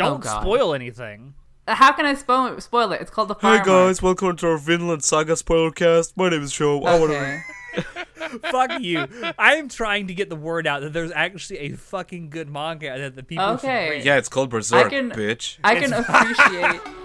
Oh, Don't God. spoil anything. Uh, how can I spoil spoil it? It's called the Hi Fire guys, welcome to our Vinland Saga spoiler cast. My name is Joe. I want to Okay. Fuck you. I am trying to get the word out that there's actually a fucking good manga that the people Okay. should read. Yeah, it's called Berserk, I can- bitch. I can appreciate.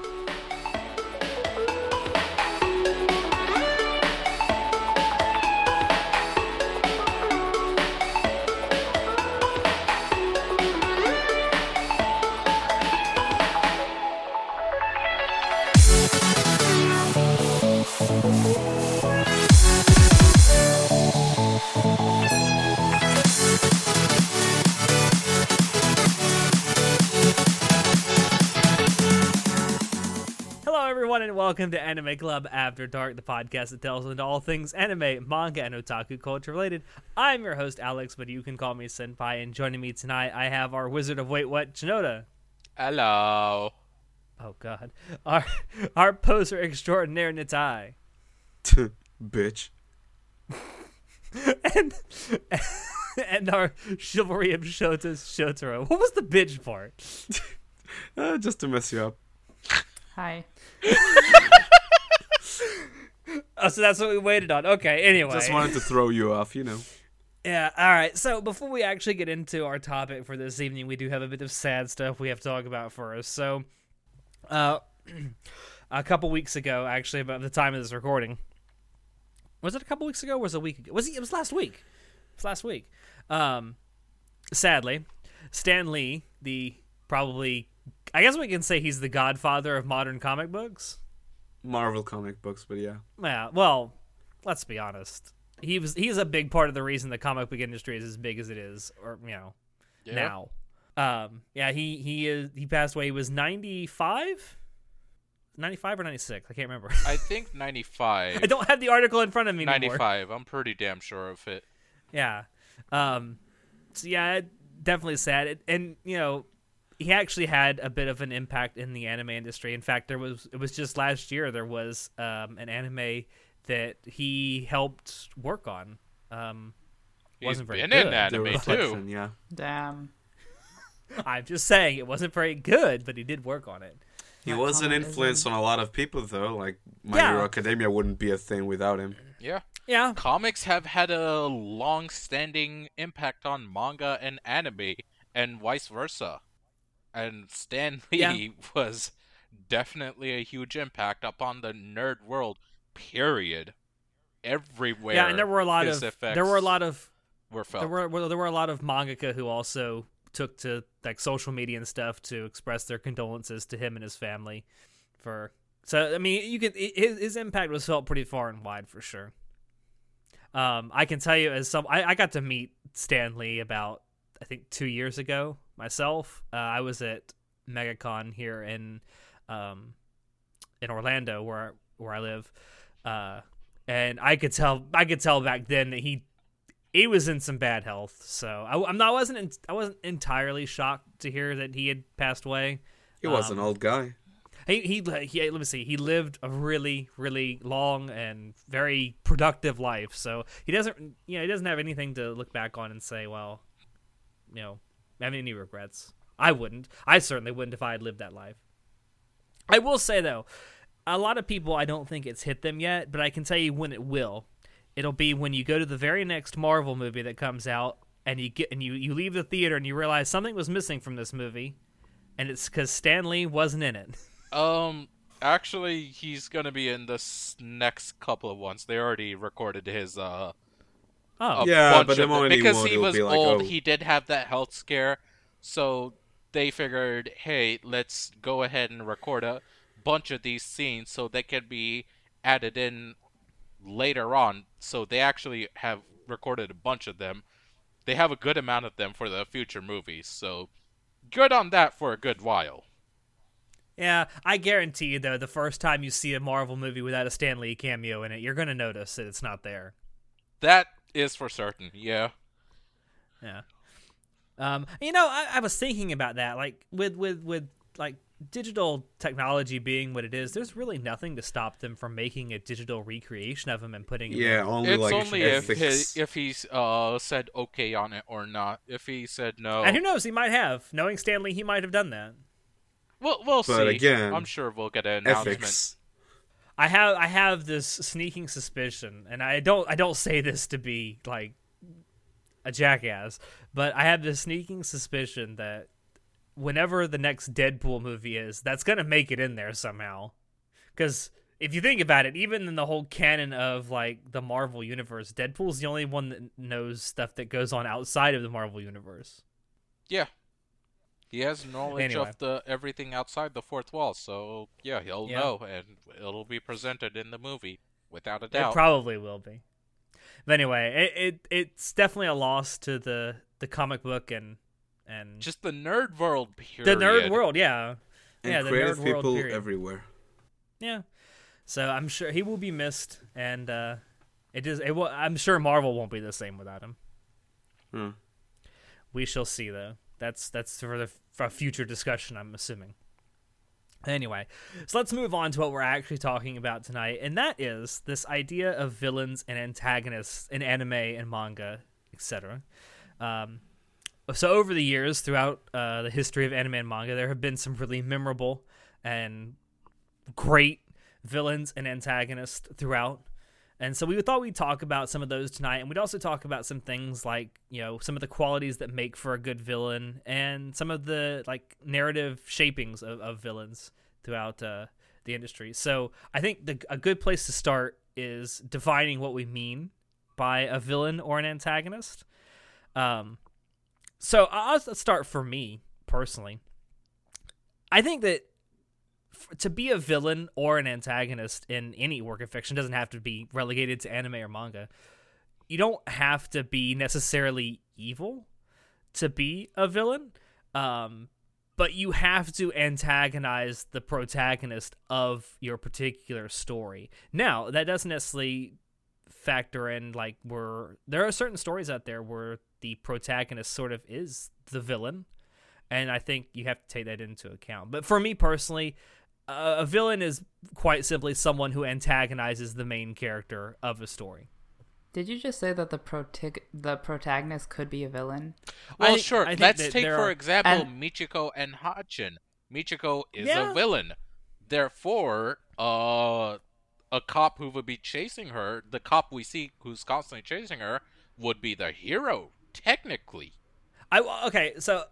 welcome to Anime Club After Dark, the podcast that tells into all things anime, manga, and otaku culture related. I'm your host, Alex, but you can call me Senpai. And joining me tonight, I have our Wizard of Wait What, Chinoda. Hello. Oh God, our our poser extraordinaire, Natai, bitch. and and our chivalry of Shota's Shotaro. What was the bitch part? Uh, just to mess you up. Hi. Oh, so that's what we waited on. Okay, anyway. Just wanted to throw you off, you know. Yeah, all right. So before we actually get into our topic for this evening, we do have a bit of sad stuff we have to talk about first. So, uh, a couple weeks ago, actually, about the time of this recording, was it a couple weeks ago? Or was it a week ago? Was it? It was last week. It was last week. Um, sadly, Stan Lee, the probably, I guess we can say he's the godfather of modern comic books. Marvel comic books, but yeah. Yeah, well, let's be honest. He was he's a big part of the reason the comic book industry is as big as it is, or you know, Yeah. now. Um, yeah, he he is he passed away. He was 95? 95 or 96? I can't remember. I think 95. I don't have the article in front of me anymore. 95. I'm pretty damn sure of it. Yeah. Um so yeah, definitely sad. It- And you know, he actually had a bit of an impact in the anime industry. In fact, there was it was just last year there was um an anime that he helped work on. Um Wasn't very been good. in The anime reflection, too. yeah. Damn. I'm just saying it wasn't very good, but he did work on it. He That was an influence on a lot of people, though. Like, My Yeah. Hero Academia wouldn't be a thing without him. Yeah. Yeah. Comics have had a long-standing impact on manga and anime, and vice versa. And Stan Lee Yeah. was definitely a huge impact upon the nerd world. Period. Everywhere. yeah, and there were a lot of there were a lot of were felt. there were there were a lot of mangaka who also took to like social media and stuff to express their condolences to him and his family for so i mean you can his, his impact was felt pretty far and wide for sure um i can tell you as some i, I got to meet stan lee about i think two years ago myself uh, i was at megacon here in um in orlando where where i live uh and i could tell i could tell back then that he he was in some bad health, so I, I'm not. I wasn't. In, I wasn't entirely shocked to hear that he had passed away. He was Um, an old guy. He, he he let me see. He lived a really really long and very productive life. So he doesn't. You know, he doesn't have anything to look back on and say, well, you know, have any regrets. I wouldn't. I certainly wouldn't if I had lived that life. I will say though, a lot of people I don't think it's hit them yet, but I can tell you when it will. It'll be when you go to the very next Marvel movie that comes out and you get and you, you leave the theater and you realize something was missing from this movie and it's because Stan Lee wasn't in it. Um, actually, he's gonna be in this next couple of ones. They already recorded his uh. Oh, Yeah, but the moment he because won't, he it'll was be like, old, oh. he did have that health scare, so they figured, hey, let's go ahead and record a bunch of these scenes so they can be added in later on. So they actually have recorded a bunch of them. They have a good amount of them for the future movies, so good on that for a good while. yeah. I guarantee you though, the first time you see a Marvel movie without a Stan Lee cameo in it, you're gonna notice that it's not there. That is for certain. Yeah. Yeah. Um, you know, I, I was thinking about that. Like with with with like digital technology being what it is, there's really nothing to stop them from making a digital recreation of him and putting him Yeah, in. only It's like only if he, if he's uh said okay on it or not. If he said no, And who knows, he might have. Knowing Stan Lee, he might have done that. We'll we'll But see. again, I'm sure we'll get an announcement. Ethics. I have I have this sneaking suspicion, and I don't I don't say this to be like a jackass, but I have this sneaking suspicion that whenever the next Deadpool movie is, that's gonna make it in there somehow. Because if you think about it, even in the whole canon of like the Marvel universe, Deadpool's the only one that knows stuff that goes on outside of the Marvel universe. Yeah. He has knowledge Anyway. of the everything outside the fourth wall, so yeah, he'll Yeah. know, and it'll be presented in the movie without a doubt. It probably will be. But anyway, it, it it's definitely a loss to the the comic book and and Just the nerd world period. the nerd world. Yeah, And yeah, the creative nerd world people period. everywhere. Yeah. So I'm sure he will be missed, and uh, it is. It will, I'm sure Marvel won't be the same without him. Hmm. We shall see, though. That's that's for the for a future discussion. I'm assuming. Anyway, so let's move on to what we're actually talking about tonight, and that is this idea of villains and antagonists in anime and manga, etc. Um, so over the years, throughout uh, the history of anime and manga, there have been some really memorable and great villains and antagonists throughout. And so we thought we'd talk about some of those tonight, and we'd also talk about some things like you know some of the qualities that make for a good villain, and some of the like narrative shapings of, of villains throughout uh, the industry. So I think the, a good place to start is defining what we mean by a villain or an antagonist. Um, so I'll start for me personally. I think that to be a villain or an antagonist in any work of fiction doesn't have to be relegated to anime or manga. You don't have to be necessarily evil to be a villain, um, but you have to antagonize the protagonist of your particular story. Now, that doesn't necessarily factor in like where there are certain stories out there where the protagonist sort of is the villain and I think you have to take that into account. But for me personally, uh, a villain is quite simply someone who antagonizes the main character of a story. Did you just say that the protig- the protagonist could be a villain? Well, I- sure. I think Let's take for are- example And- Michiko and Hachin. Michiko is Yeah. a villain. Therefore, uh, a cop who would be chasing her, the cop we see who's constantly chasing her, would be the hero, technically. I okay, so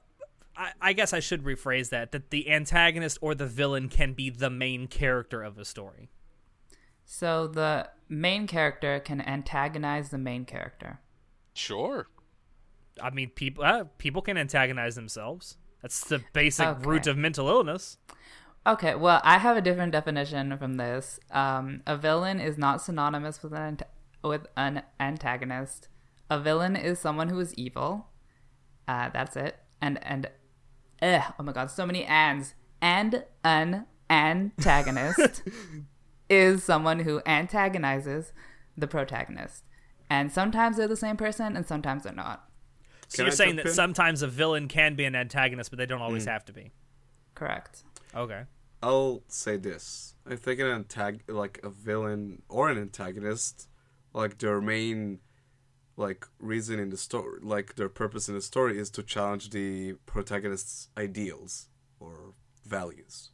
I, I guess I should rephrase that that the antagonist or the villain can be the main character of a story. So the main character can antagonize the main character. Sure. I mean, people uh, people can antagonize themselves. That's the basic Okay. root of mental illness. Okay, well, I have a different definition from this. Um, a villain is not synonymous with an with an antagonist. A villain is someone who is evil. Uh, that's it. And and, ugh, oh my god, so many ands. And an antagonist is someone who antagonizes the protagonist. And sometimes they're the same person, and sometimes they're not. So Can you're I saying that in? sometimes a villain can be an antagonist, but they don't always hmm. have to be. Correct. Okay. I'll say this. I think an antag like a villain or an antagonist, like their main like reason in the story like their purpose in the story is to challenge the protagonist's ideals or values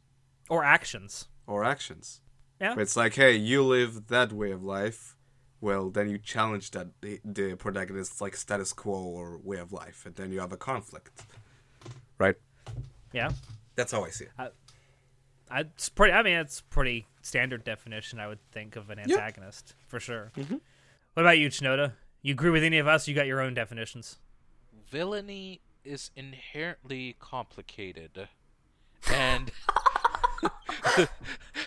Or actions. or actions. Yeah. It's like, hey, you live that way of life. Well, then you challenge that the, the protagonist's like status quo or way of life, and then you have a conflict. Right. Yeah. That's how I see it. I, it's pretty. I mean, it's pretty standard definition. I would think of an antagonist for sure. Mm-hmm. What about you, Chinoda? You agree with any of us? You got your own definitions. Villainy is inherently complicated. And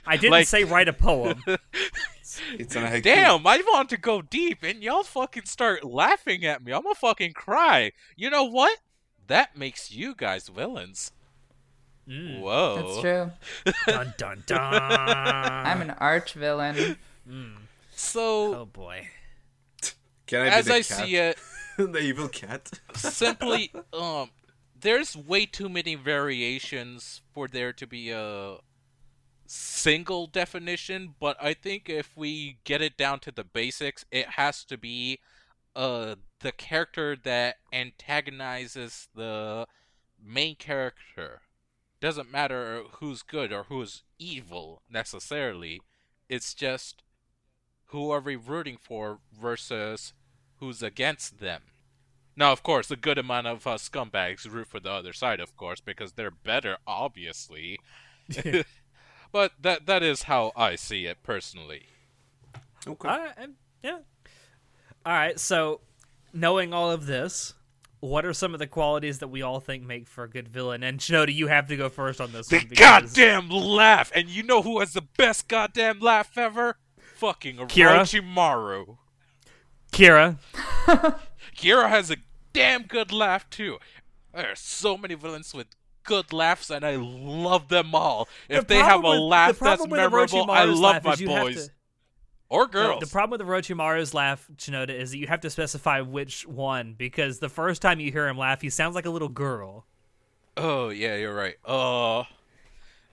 I didn't Like- say write a poem. It's an haiku. damn, I want to go deep and y'all fucking start laughing at me. I'm gonna fucking cry. You know what? That makes you guys villains. Mm. Whoa. That's true. dun dun dun. I'm an arch villain. So, oh boy. Can I as I cat? see it, the evil cat. simply um there's way too many variations for there to be a single definition but i think if we get it down to the basics it has to be uh the character that antagonizes the main character doesn't matter who's good or who's evil necessarily. It's just who are we rooting for versus who's against them. Now, of course, a good amount of uh, scumbags root for the other side, of course, because they're better, obviously. but that that is how I see it personally. Okay. All right, yeah. All right. So, knowing all of this, what are some of the qualities that we all think make for a good villain? And Shinoda, you have to go first on this The one. because- goddamn laugh! And you know who has the best goddamn laugh ever? Fucking Kira? Orochimaru. Kira. Kira has a damn good laugh too. There are so many villains with good laughs, and I love them all. If The they have a problem with- laugh that's memorable, I love laugh my is you have boys to- or The- girls. The problem with Orochimaru's laugh, Shinoda, is that you have to specify which one because the first time you hear him laugh, he sounds like a little girl. Oh yeah, you're right. Uh,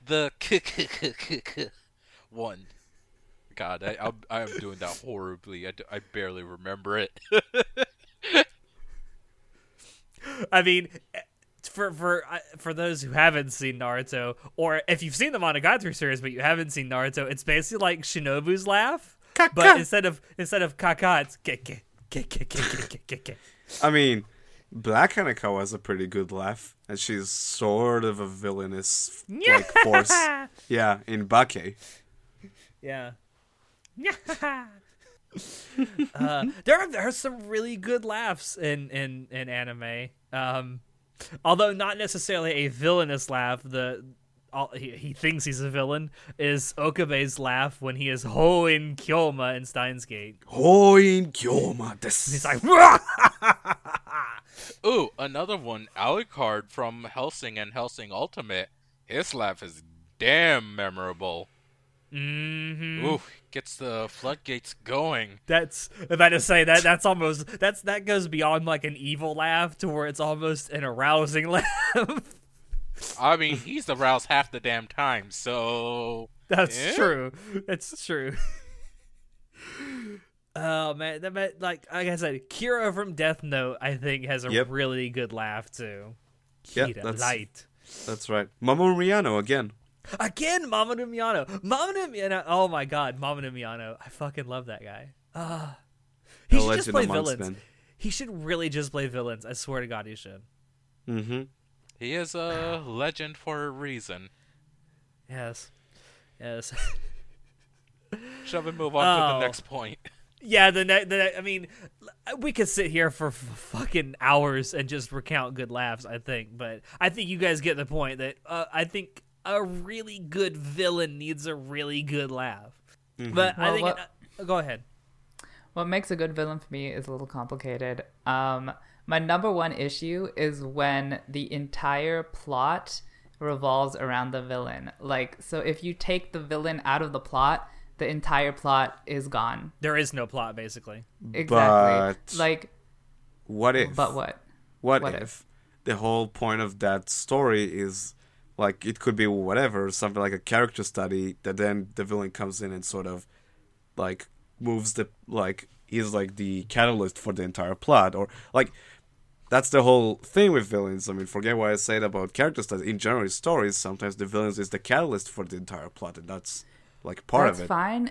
the one. God, I I'm, I'm doing that horribly. I barely remember it. I mean, for for uh, for those who haven't seen Naruto, or if you've seen the Monogatari series but you haven't seen Naruto, it's basically like Shinobu's laugh, but instead of instead of kaka, it's keke keke keke keke. I mean, Black Hanako has a pretty good laugh, and she's sort of a villainous like force. Yeah, in Bake. Yeah. uh, there are there are some really good laughs in in in anime. Um, although not necessarily a villainous laugh. The all, he, he thinks he's a villain is Okabe's laugh when he is Hououin Kyoma in Steins Gate. Hououin Kyoma This He's like, Ooh, another one, Alucard from Hellsing and Hellsing Ultimate. His laugh is damn memorable. mm-hmm. Ooh, gets the floodgates going. That's about to say that that's almost that's that goes beyond like an evil laugh to where it's almost an arousing laugh. I mean, he's aroused half the damn time, so That's Yeah? true. That's true. oh man, that meant, like like I said, Kira from Death Note, I think, has a Yep. really good laugh too. Yep, Kira, that's- light. That's right. Mamoru Miyano again. Again, Mamoru Miyano. Mamoru Miyano. Oh my god, Mamoru Miyano. I fucking love that guy. Ah, he A should just play villains. men. He should really just play villains. I swear to God, he should. Mm-hmm. he is a legend for a reason. Yes, yes. Shall we move on to Oh. the next point? Yeah, the ne- the ne- I mean, we could sit here for f- fucking hours and just recount good laughs. I think, but I think you guys get the point that uh, I think a really good villain needs a really good laugh. But I think. what- uh, go ahead. What makes a good villain for me is a little complicated. Um, my number one issue is when the entire plot revolves around the villain. Like, so if you take the villain out of the plot, the entire plot is gone. There is no plot, basically. Exactly. But- Like, What if? but what? What, What if? if? the whole point of that story is like it could be whatever, something like a character study that then the villain comes in and sort of like moves the like he's like the catalyst for the entire plot or like that's the whole thing with villains. I mean, forget what I said about character studies. In general stories, sometimes the villains is the catalyst for the entire plot, and that's like part That's of it. fine.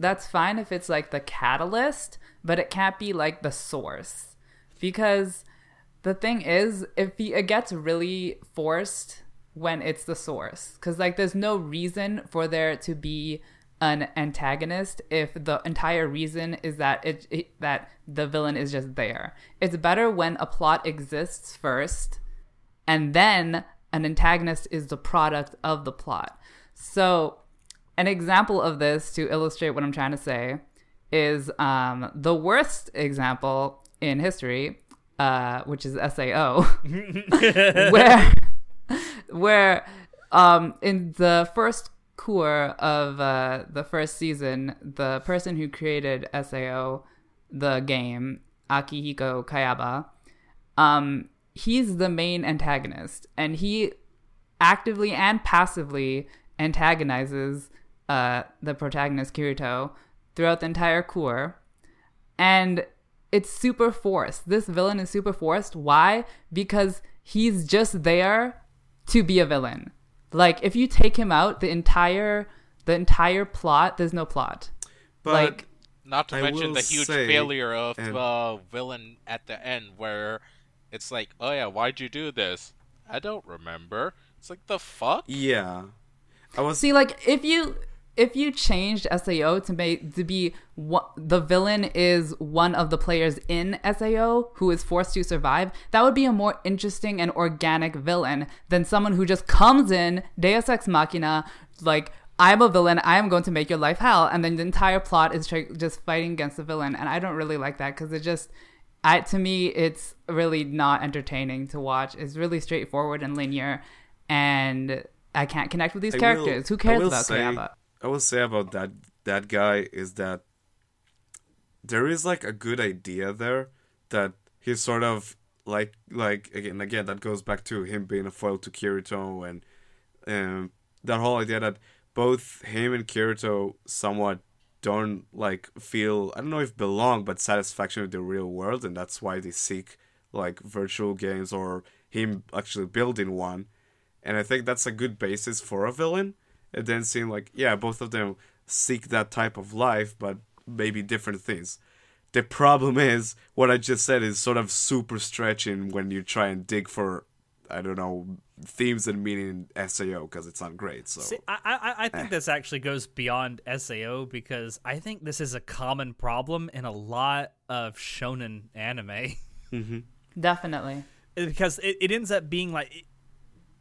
That's fine if it's like the catalyst, but it can't be like the source. Because the thing is, if he, it gets really forced when it's the source, because like there's no reason for there to be an antagonist if the entire reason is that it, it that the villain is just there. It's better when a plot exists first and then an antagonist is the product of the plot. So, an example of this to illustrate what I'm trying to say is um, the worst example in history, uh, which is SAO, where where um, in the first core of uh, the first season, the person who created SAO, the game, Akihiko Kayaba, um, he's the main antagonist, and he actively and passively antagonizes uh, the protagonist Kirito throughout the entire core, and it's super forced. This villain is super forced. Why? Because he's just there to be a villain. Like if you take him out, the entire the entire plot, there's no plot. But like Not to I mention the huge say, failure of and- the villain at the end, where it's like, "Oh yeah, why'd you do this?" I don't remember. It's like the fuck. yeah, I was See, like if you if you changed Sao to make to be what the villain is one of the players in Sao who is forced to survive, that would be a more interesting and organic villain than someone who just comes in Deus Ex Machina like. I'm a villain. I am going to make your life hell, and then the entire plot is tra- just fighting against the villain, and I don't really like that because it just, I to me, it's really not entertaining to watch. It's really straightforward and linear, and I can't connect with these I will- characters. Who cares about say- Kayaba? I will say about that that guy is that there is like a good idea there that he's sort of like like again again that goes back to him being a foil to Kirito and um that whole idea that both him and Kirito somewhat don't like feel I don't know if belong but satisfaction with the real world and that's why they seek like virtual games or him actually building one and I think that's a good basis for a villain. And then seeing like, yeah, both of them seek that type of life, but maybe different things. The problem is what I just said is sort of super stretching when you try and dig for, I don't know, themes and meaning in Sao because it's not great. So See, I, I, I think eh. this actually goes beyond Sao because I think this is a common problem in a lot of shonen anime. Mm-hmm. Definitely. because it, it ends up being like it,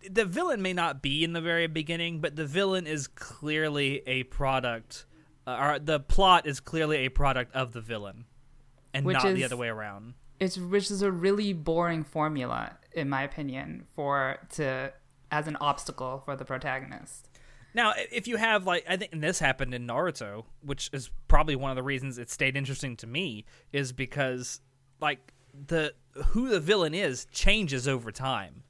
the villain may not be in the very beginning, but the villain is clearly a product, uh, or the plot is clearly a product of the villain, and Which not the other way around. It's which is a really boring formula, in my opinion, for to as an obstacle for the protagonist. Now, if you have like, I think and this happened in Naruto, which is probably one of the reasons it stayed interesting to me, is because like the who the villain is changes over time.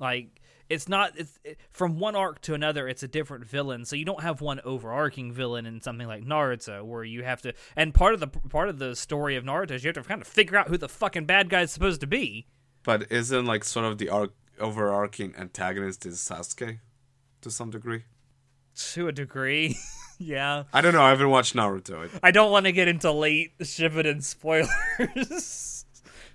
Like it's not it's it, from one arc to another, it's a different villain. So you don't have one overarching villain in something like Naruto, where you have to. And part of the part of the story of Naruto is you have to kind of figure out who the fucking bad guy is supposed to be. but isn't like sort of the arc overarching antagonist is Sasuke to some degree? To a degree, yeah. I don't know. I haven't watched Naruto. It, I don't want to get into late Shippuden spoilers.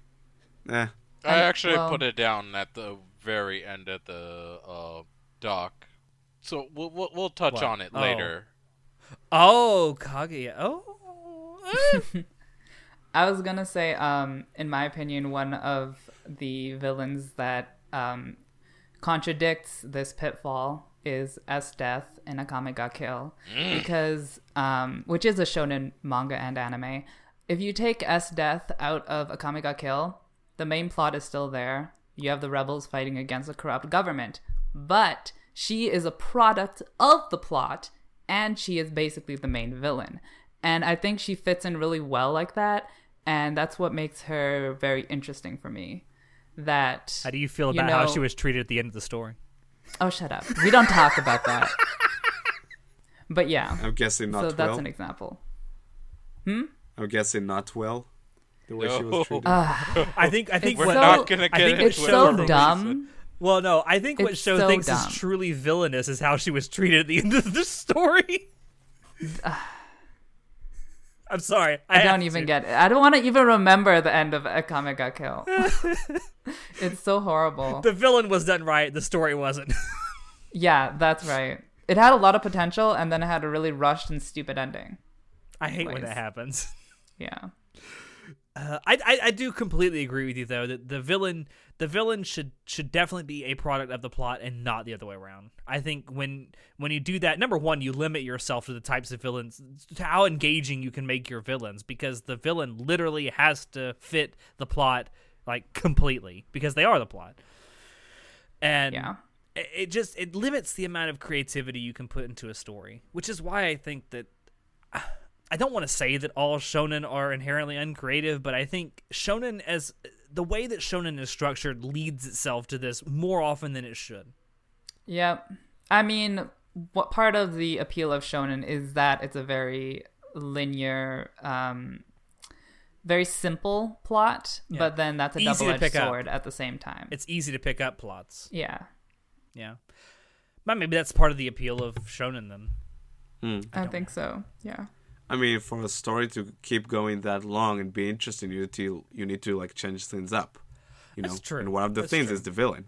eh. I actually well- put it down at the very end at the uh, doc, so we'll we'll, we'll touch What? on it Oh. later. Oh, Kaguya. Oh. I was gonna say, um, in my opinion, one of the villains that um, contradicts this pitfall is Esdeath in Akame ga Kill, because um, which is a shonen manga and anime. If you take Esdeath out of Akame ga Kill, the main plot is still there. You have the rebels fighting against a corrupt government, but she is a product of the plot, and she is basically the main villain. And I think she fits in really well like that, and that's what makes her very interesting for me. That How do you feel you about how she was treated at the end of the story? Oh, shut up. We don't talk about that. But yeah, I'm guessing not so that's an example. Hmm? I'm guessing not well. The way she was treated. I think I think We're what so- not gonna I think It's show so dumb. reason. well, no, I think what It's show so thinks dumb. is truly villainous is how she was treated at the end of the story. I'm sorry. I, I don't even to. get it. I don't want to even remember the end of Akame ga Kill. it's so horrible. The villain was done right. The story wasn't. Yeah, that's right. It had a lot of potential, and then it had a really rushed and stupid ending. I hate when that happens. Yeah. Uh, I, I I do completely agree with you though that the villain the villain should should definitely be a product of the plot and not the other way around. I think when when you do that, number one, you limit yourself to the types of villains, to how engaging you can make your villains, because the villain literally has to fit the plot like completely because they are the plot. And Yeah. it it just it limits the amount of creativity you can put into a story, which is why I think that I don't want to say that all shonen are inherently uncreative, but I think shonen as the way that shonen is structured leads itself to this more often than it should. Yep. I mean, what part of the appeal of shonen is that it's a very linear, um, very simple plot, Yeah. but then that's a Easy double-edged pick up. sword at the same time. It's easy to pick up plots. yeah. Yeah. But maybe that's part of the appeal of shonen then. Mm. I think so. Yeah. I mean, for a story to keep going that long and be interesting, you need to you need to like change things up. You know, true. and one of the That's things true. is the villain.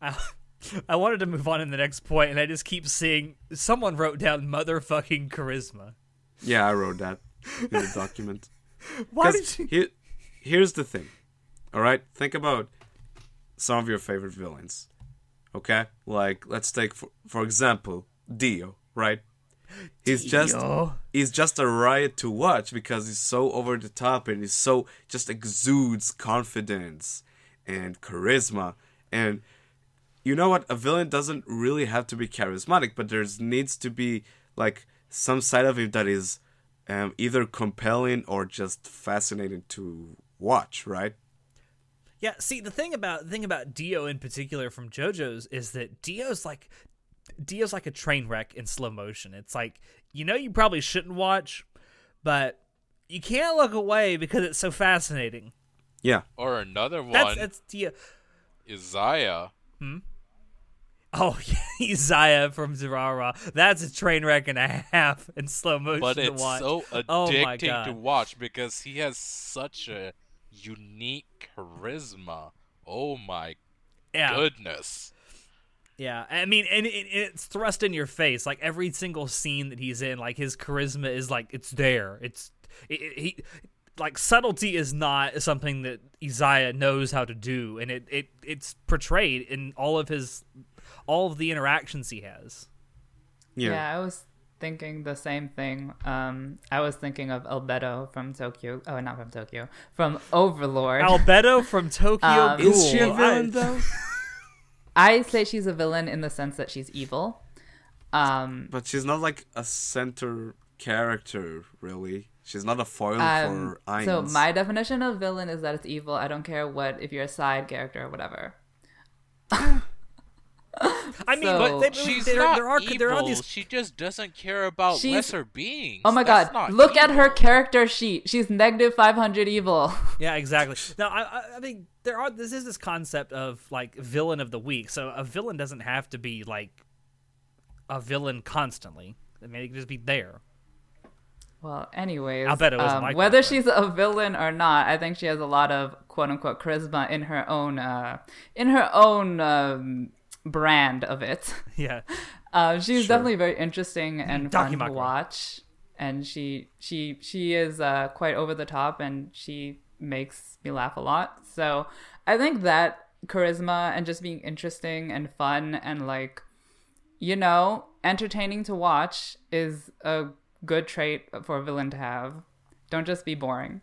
I, I wanted to move on in the next point, and I just keep seeing someone wrote down motherfucking charisma. Yeah, I wrote that in the document. Why did you? here, here's the thing. All right, think about some of your favorite villains. Okay, like let's take for, for example Dio. Right, he's just Dio. he's just a riot to watch because he's so over the top and he's so just exudes confidence and charisma. And you know what? A villain doesn't really have to be charismatic but there's needs to be like some side of him that is um, either compelling or just fascinating to watch right? Yeah, see the thing about the thing about Dio in particular from JoJo's is that Dio's like Dio's like a train wreck in slow motion. It's like you know you probably shouldn't watch, but you can't look away because it's so fascinating. yeah Or another one that's Dio. is Zaya. Oh, yeah, Izaya from Durarara. That's a train wreck and a half in slow motion but to it's watch. so Oh my addicting to watch because he has such a unique charisma. Oh my yeah, goodness. Yeah. I mean, and it, it's thrust in your face. Like every single scene that he's in, like his charisma is like it's there. It's it, it- he like subtlety is not something that Izaya knows how to do, and it, it it's portrayed in all of his all of the interactions he has. yeah, Yeah, I was thinking the same thing. Um, I was thinking of Albedo from Tokyo. Oh, not from Tokyo, from Overlord. Albedo from Tokyo Um, Ghoul. is she a villain I- though I say she's a villain in the sense that she's evil. Um, but she's not like a center character really she's not a foil um, for Ainz. so my definition of villain is that it's evil. I don't care what if you're a side character or whatever. I mean, So- but they, She's there, not there are evil. there are these She just doesn't care about She's- lesser beings. Oh my That's god, not look at her character sheet. She's negative 500 evil. Yeah, exactly. Now, I, I, I think there are. This is this concept of like villain of the week. So a villain doesn't have to be like a villain constantly. I mean, it can just be there. Well, anyways, I'll bet it wasn't um, like whether that, she's a villain or not, I think she has a lot of quote unquote charisma in her own uh, in her own um, brand of it. Yeah, Uh, she's Sure. definitely very interesting and fun to watch, and she she she is uh, quite over the top, and she makes me laugh a lot. So I think that charisma and just being interesting and fun and like you know entertaining to watch is a good trait for a villain to have. Don't just be boring.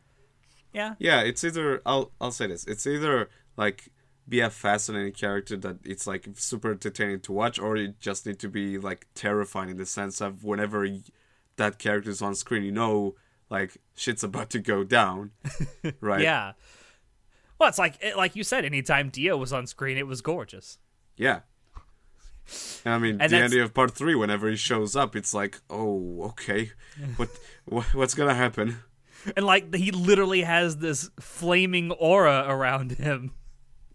yeah. Yeah, it's either I'll I'll say this. It's either like be a fascinating character that it's like super entertaining to watch, or you just need to be like terrifying in the sense of whenever that character is on screen, you know, like shit's about to go down, right? Yeah. Well, it's like it, like you said. Anytime Dio was on screen, it was gorgeous. yeah. And I mean, And the that's- ending of part three, whenever he shows up, it's like, oh, okay, what, what what's gonna happen? And like he literally has this flaming aura around him.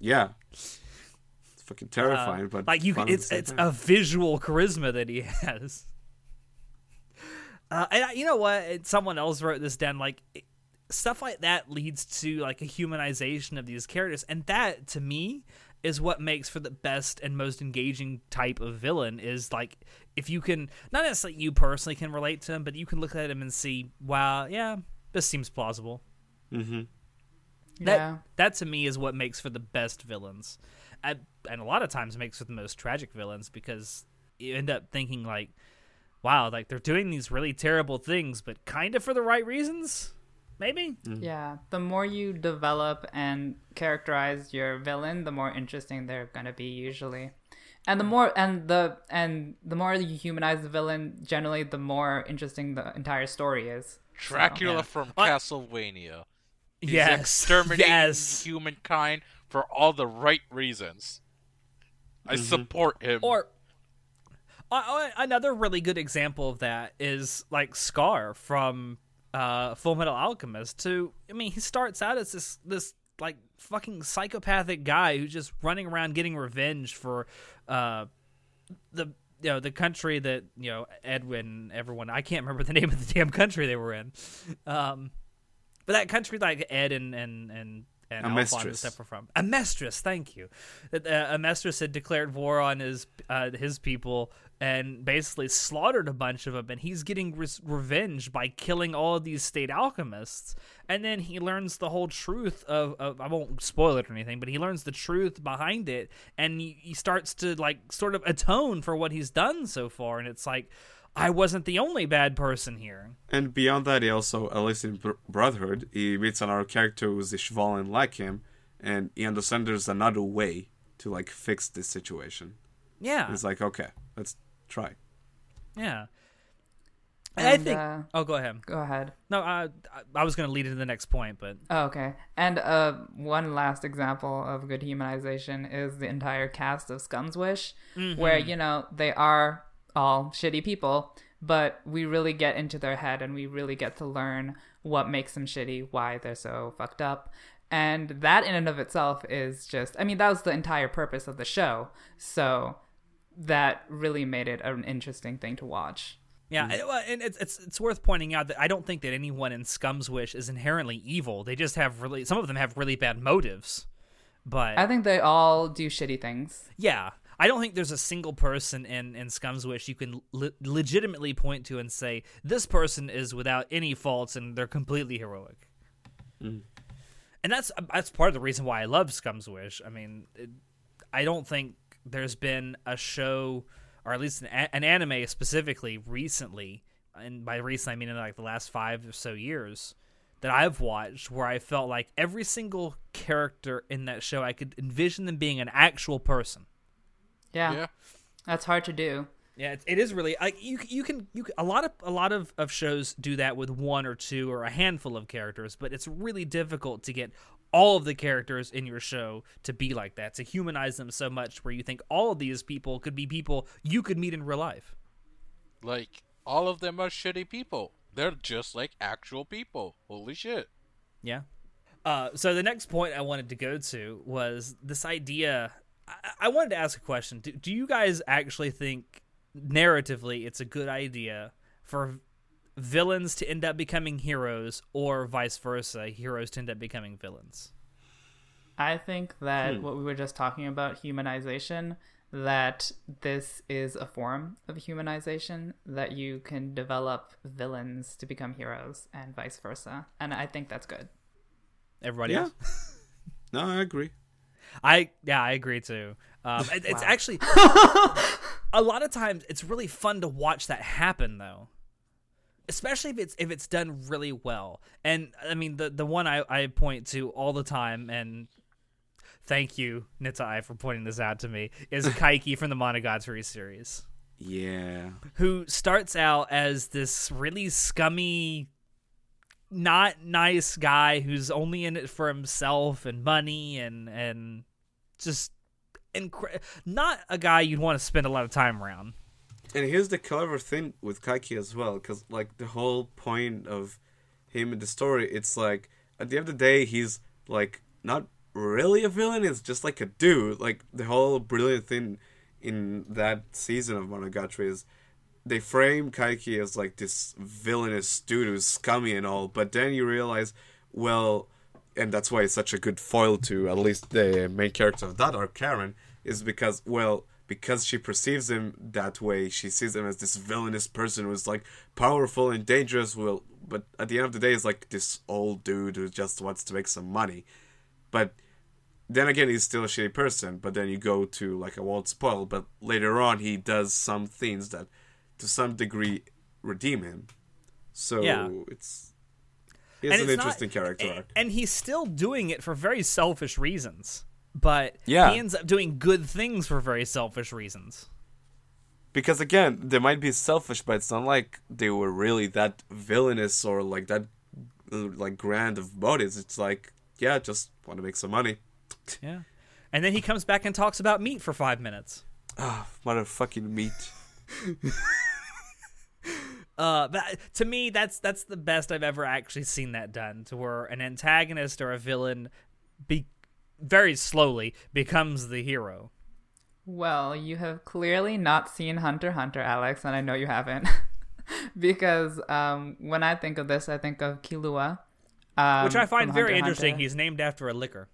Yeah, it's fucking terrifying, Uh, but like you, it's it's time. a visual charisma that he has. Uh, and I- you know what? Someone else wrote this down. Like it- stuff like that leads to like a humanization of these characters, and that to me is what makes for the best and most engaging type of villain. Is like if you can not necessarily you personally can relate to him, but you can look at him and see, wow, yeah, this seems plausible. Mm-hmm. That yeah. that to me is what makes for the best villains, and, and a lot of times makes for the most tragic villains because you end up thinking like, wow, like they're doing these really terrible things, but kind of for the right reasons, maybe. Mm-hmm. Yeah, the more you develop and characterize your villain, the more interesting they're gonna be usually. And the mm. more and the and the more you humanize the villain, generally the more interesting the entire story is. Dracula yeah. from What? Castlevania. He's yes, exterminating yes. humankind for all the right reasons. I support him. Or uh, another really good example of that is like Scar from uh, Full Metal Alchemist. Who I mean, he starts out as this this like fucking psychopathic guy who's just running around getting revenge for uh, the you know the country that you know Edwin everyone I can't remember the name of the damn country they were in, um, but that country like Ed and and and and Amestris. Alphonse from Amestris. Thank you. Uh, Amestris had declared war on his uh, his people and basically slaughtered a bunch of them, and he's getting res- revenge by killing all of these state alchemists. And then he learns the whole truth of, of I won't spoil it or anything, but he learns the truth behind it, and he, he starts to like sort of atone for what he's done so far. And it's like I wasn't the only bad person here. And beyond that, he also, at least in Br- Brotherhood, he meets another character who's Ishvalan like him, and he understands there's another way to like fix this situation. Yeah, He's like, okay, let's try. yeah. And, I think. uh, oh, go ahead. Go ahead. No, I I was going to lead into the next point, but Oh, okay. And uh, one last example of good humanization is the entire cast of Scum's Wish, where, you know, they are all shitty people, but we really get into their head and we really get to learn what makes them shitty, why they're so fucked up. And that in and of itself is just, I mean, that was the entire purpose of the show. So that really made it an interesting thing to watch. Yeah, and- it's, it's it's worth pointing out that I don't think that anyone in Scum's Wish is inherently evil. They just have really some of them have really bad motives. But I think they all do shitty things. yeah, I don't think there's a single person in in Scum's Wish you can le- legitimately point to and say this person is without any faults and they're completely heroic. Mm. And that's that's part of the reason why I love Scum's Wish. I mean, it, I don't think there's been a show, or at least an, a- an anime specifically recently, and by recent I mean in like the last five or so years, that I've watched where I felt like every single character in that show I could envision them being an actual person. Yeah. Yeah. That's hard to do. Yeah, it, it is really like you you can you can, a lot of a lot of, of shows do that with one or two or a handful of characters, but it's really difficult to get all of the characters in your show to be like that to humanize them so much where you think all of these people could be people you could meet in real life. Like all of them are shitty people. They're just like actual people. Holy shit. Yeah. Uh, so the next point I wanted to go to was this idea. I, I wanted to ask a question. Do, do you guys actually think narratively it's a good idea for villains to end up becoming heroes or vice versa, heroes to end up becoming villains? I think that hmm. what we were just talking about, humanization, that this is a form of humanization, that you can develop villains to become heroes and vice versa. And I think that's good. Everybody Yeah. else? No, I agree. I yeah, I agree too. Um, it- it's Wow. actually a lot of times it's really fun to watch that happen though, especially if it's if it's done really well. And I mean the the one I, I point to all the time, and thank you Nitai for pointing this out to me, is Kaiki from the Monogatari series, Yeah. who starts out as this really scummy not nice guy who's only in it for himself and money and and just incre- not a guy you'd want to spend a lot of time around. And here's the clever thing with Kaiki as well, because like the whole point of him in the story, it's like at the end of the day, he's like not really a villain. It's just like a dude. Like the whole brilliant thing in that season of Monogatari is they frame Kaiki as like this villainous dude who's scummy and all, but then you realize, well, and that's why it's such a good foil to at least the main character of that arc, Karen, is because well, because she perceives him that way, she sees him as this villainous person who's like powerful and dangerous. Well, but at the end of the day, it's like this old dude who just wants to make some money. But then again, he's still a shitty person. But then you go to like I won't spoil, but later on, he does some things that, to some degree, redeem him. So Yeah. it's it's And an it's not- interesting character and, arc. and he's still doing it for very selfish reasons. But Yeah. he ends up doing good things for very selfish reasons. because again they might be selfish but it's not like they were really that villainous or like that uh, like grand of motives it's like yeah just want to make some money Yeah. And then he comes back and talks about meat for five minutes. ah motherfucking meat Uh, but to me, that's that's the best I've ever actually seen that done. To where an antagonist or a villain, be very slowly becomes the hero. Well, you have clearly not seen Hunter Hunter, Alex, and I know you haven't. because um, when I think of this, I think of Killua, Um, Which I find very Hunter interesting. Hunter. He's named after a liquor.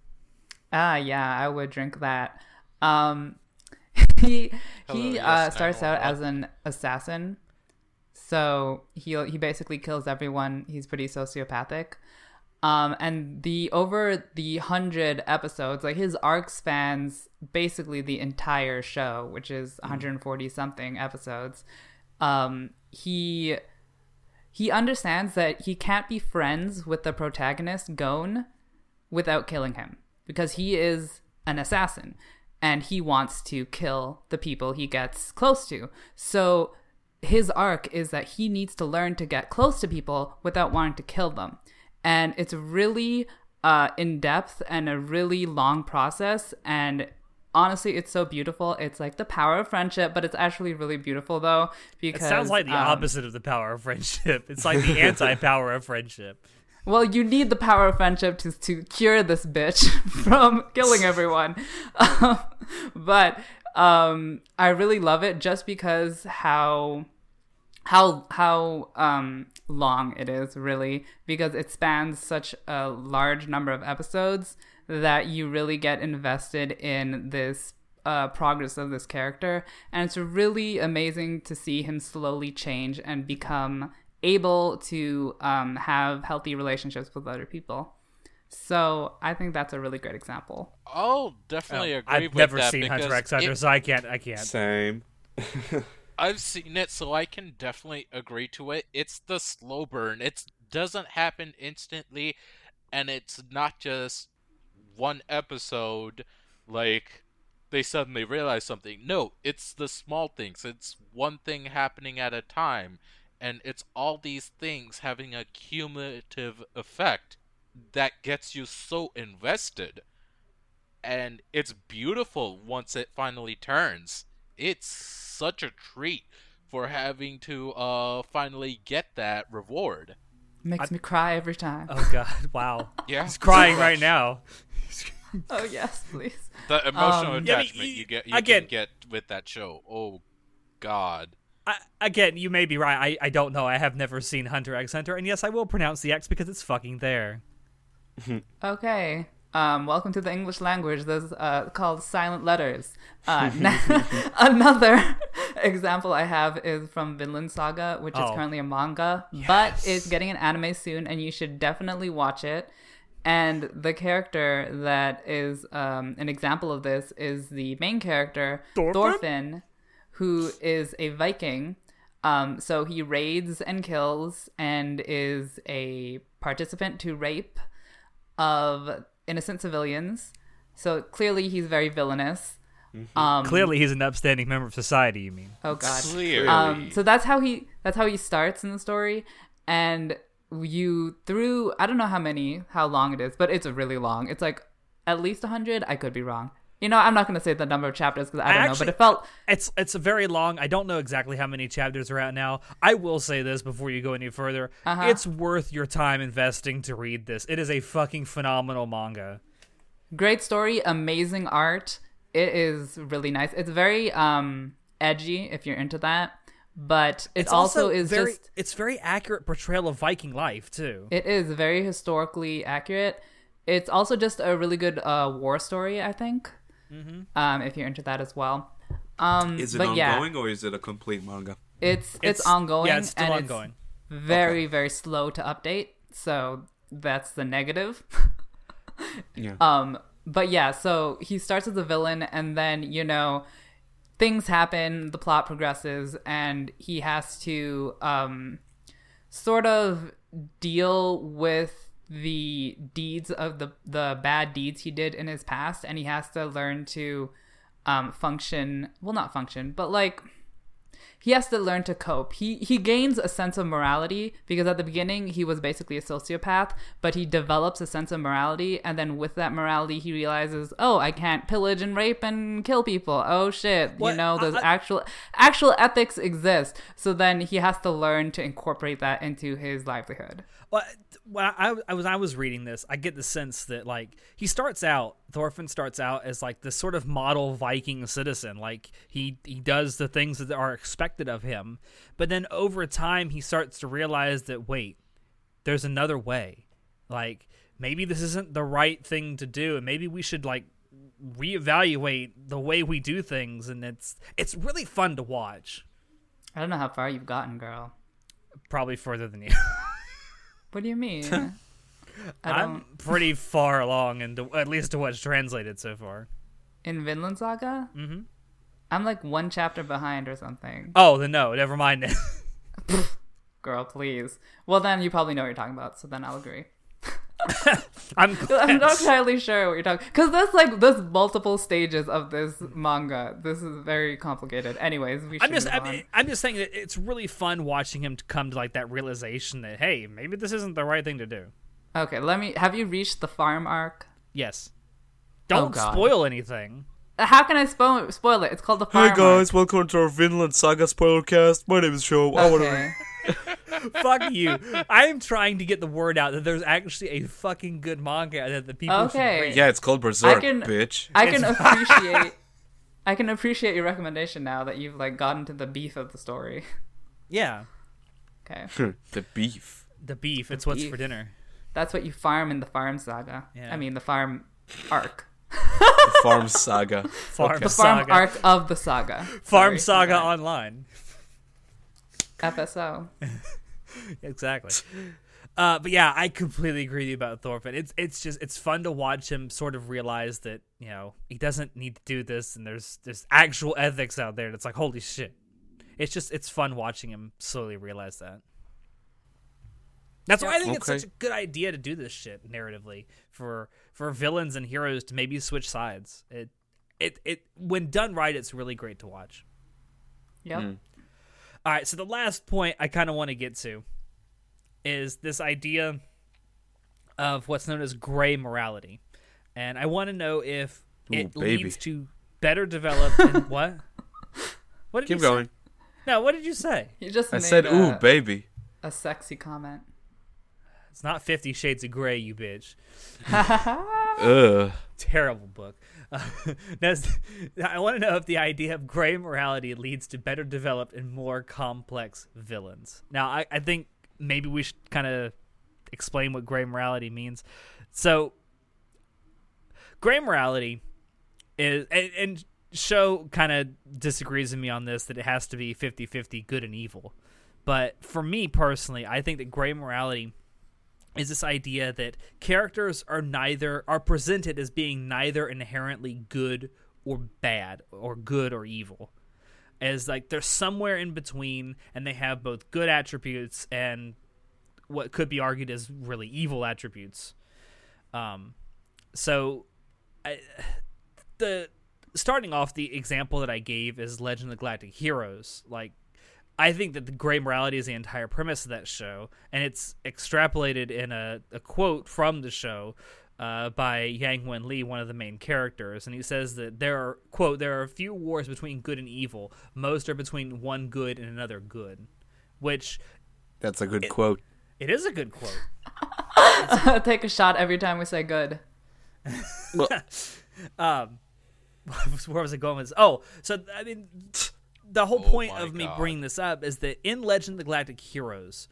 Ah, yeah, I would drink that. Um, he Hello, he yes, uh, starts out as an assassin, so he he basically kills everyone. He's pretty sociopathic. Um, and the over the hundred episodes, like his arc spans basically the entire show, which is 140 something episodes. Um, he he understands that he can't be friends with the protagonist Gon without killing him because he is an assassin and he wants to kill the people he gets close to. So his arc is that he needs to learn to get close to people without wanting to kill them. And it's really uh, in depth and a really long process. And honestly, it's so beautiful. It's like the power of friendship, but it's actually really beautiful though. Because it sounds like the um, opposite of the power of friendship. It's like the anti-power of friendship. Well, you need the power of friendship to to cure this bitch from killing everyone. Um, but um, I really love it just because how how how um, long it is really because it spans such a large number of episodes that you really get invested in this uh, progress of this character and it's really amazing to see him slowly change and become able to um, have healthy relationships with other people so i think that's a really great example I'll definitely Oh, agree I've with never that seen because Hunter x Hunter, it- so I can't. I can't. Same. I've seen it, so I can definitely agree to it. It's the slow burn. It doesn't happen instantly, and it's not just one episode. Like they suddenly realize something. No, it's the small things. It's one thing happening at a time, and it's all these things having a cumulative effect that gets you so invested. And it's beautiful once it finally turns. It's such a treat for having to uh finally get that reward. makes me cry every time Oh God! Wow. Yeah, He's crying right now. oh yes please The emotional Um, Yeah, but attachment you- you get you again- can get with that show. Oh God. I, again, you may be right. I, I don't know. I have never seen Hunter x Hunter, and yes, I will pronounce the X because it's fucking there. Okay. Um, welcome to the English language. This is uh, called silent letters. Uh, another example I have is from Vinland Saga, which is Oh. currently a manga, but is getting an anime soon, and you should definitely watch it. And the character that is um, an example of this is the main character, Thorfinn? Thorfinn, who is a Viking. Um, so he raids and kills and is a participant to rape of innocent civilians. So clearly he's very villainous. Um, Clearly, he's an upstanding member of society. You mean? Oh God. Clearly. Um, so that's how he that's how he starts in the story, and you through I don't know how many how long it is, but it's a really long. It's like at least hundred. I could be wrong. You know, I'm not going to say the number of chapters because I don't know, actually- but it felt It's it's a very long. I don't know exactly how many chapters are out now. I will say this before you go any further. Uh-huh. It's worth your time investing to read this. It is a fucking phenomenal manga. great story, amazing art. It is really nice. It's very um edgy if you're into that, but it It's also, also, is very. just It's very accurate portrayal of Viking life too. It is very historically accurate. It's also just a really good uh, war story, I think. Mm-hmm. Um, if you're into that as well. Um, Is it but yeah, ongoing or is it a complete manga? it's, it's ongoing. Yeah, it's still and ongoing. It's very very slow to update. So that's the negative. Yeah. Um, but yeah, so he starts as a villain, and then you know things happen, the plot progresses, and he has to um, sort of deal with the deeds of the the bad deeds he did in his past, and he has to learn to um, function. Well, not function, but like he has to learn to cope. He he gains a sense of morality because at the beginning he was basically a sociopath, but he develops a sense of morality and then with that morality he realizes, "Oh, I can't pillage and rape and kill people. Oh shit, What? you know, those I- I- actual actual ethics exist." So then he has to learn to incorporate that into his livelihood. Well, when I, I was I was reading this, I get the sense that like he starts out Thorfinn starts out as like this sort of model Viking citizen. Like he he does the things that are expected of him, but then over time he starts to realize that wait, there's another way. Like maybe this isn't the right thing to do, and maybe we should like reevaluate the way we do things. And it's it's really fun to watch. I don't know how far you've gotten, girl. Probably further than you. What do you mean? I'm pretty far along, and at least to what's translated so far. In Vinland Saga? Mm-hmm. I'm like one chapter behind or something. Oh, then no, never mind. Girl, please. Well, then you probably know what you're talking about, so then I'll agree. I'm I'm not entirely sure what you're talking because there's like there's multiple stages of this manga. This is very complicated. Anyways, we should I'm just, move I on. mean, I'm just saying that it's really fun watching him to come to like that realization that hey, maybe this isn't the right thing to do. Okay, let me. Have you reached the farm arc? Yes. Don't oh, God. spoil anything. Uh, how can I spoil spoil it? It's called the farm. Hey guys, welcome to our Vinland Saga spoiler cast. My name is Joe. I want to Okay. Fuck you. I am trying to get the word out that there's actually a fucking good manga that the people Okay. should read. Yeah, it's called Berserk, can- bitch. I can It's- appreciate. I can appreciate your recommendation now that you've like gotten to the beef of the story. Yeah. Okay, the beef. The beef. It's what's beef. for dinner. that's what you farm in the farm saga. Yeah. I mean the farm arc. The Farm Saga. Farm saga. The farm saga. arc of the saga. Farm Sorry, saga online. FSO. exactly. Uh, but yeah, I completely agree with you about Thorfinn. It's it's just it's fun to watch him sort of realize that you know he doesn't need to do this, and there's there's actual ethics out there. That's like holy shit. It's just it's fun watching him slowly realize that. That's why I think it's such a good idea to do this shit narratively for for villains and heroes to maybe switch sides. It it it when done right, it's really great to watch. Yeah. Mm. All right, so the last point I kind of want to get to is this idea of what's known as gray morality. And I want to know if Ooh, it baby. leads to better developed and what? What did Keep you say? No, what did you say? You just I made said, a, ooh, baby. a sexy comment. It's not 50 shades of gray, you bitch. Ugh. Terrible book. Uh, I want to know if the idea of gray morality leads to better developed and more complex villains. Now, I, I think maybe we should kind of explain what gray morality means. So, gray morality is, and, and show kind of disagrees with me on this that it has to be 50 50 good and evil. But for me personally, I think that gray morality is this idea that characters are neither are presented as being neither inherently good or bad or good or evil. As like they're somewhere in between and they have both good attributes and what could be argued as really evil attributes. Um so I, the starting off the example that i gave is legend of the galactic heroes. Like I think that the gray morality is the entire premise of that show, and it's extrapolated in a, a quote from the show uh, by Yang Wen-li, one of the main characters, and he says that there are quote there are a few wars between good and evil. Most are between one good and another good, which That's a good quote. it is a good quote. Take a shot every time we say good. um, where was it going with this? Oh, so I mean, the whole Oh point my of me bringing this up is that in Legend of the Galactic Heroes,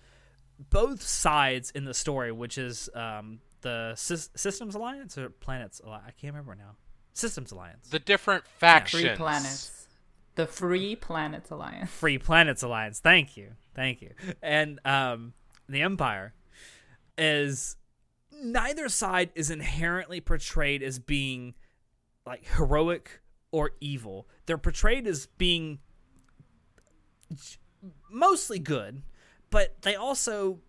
both sides in the story, which is um, the Sys- Systems Alliance or Planets Alliance, I can't remember now. Systems Alliance, The different factions. Free planets. The Free Planets Alliance. Free Planets Alliance. Thank you, thank you. And um, the Empire is neither side is inherently portrayed as being like heroic or evil. They're portrayed as being mostly good, but they also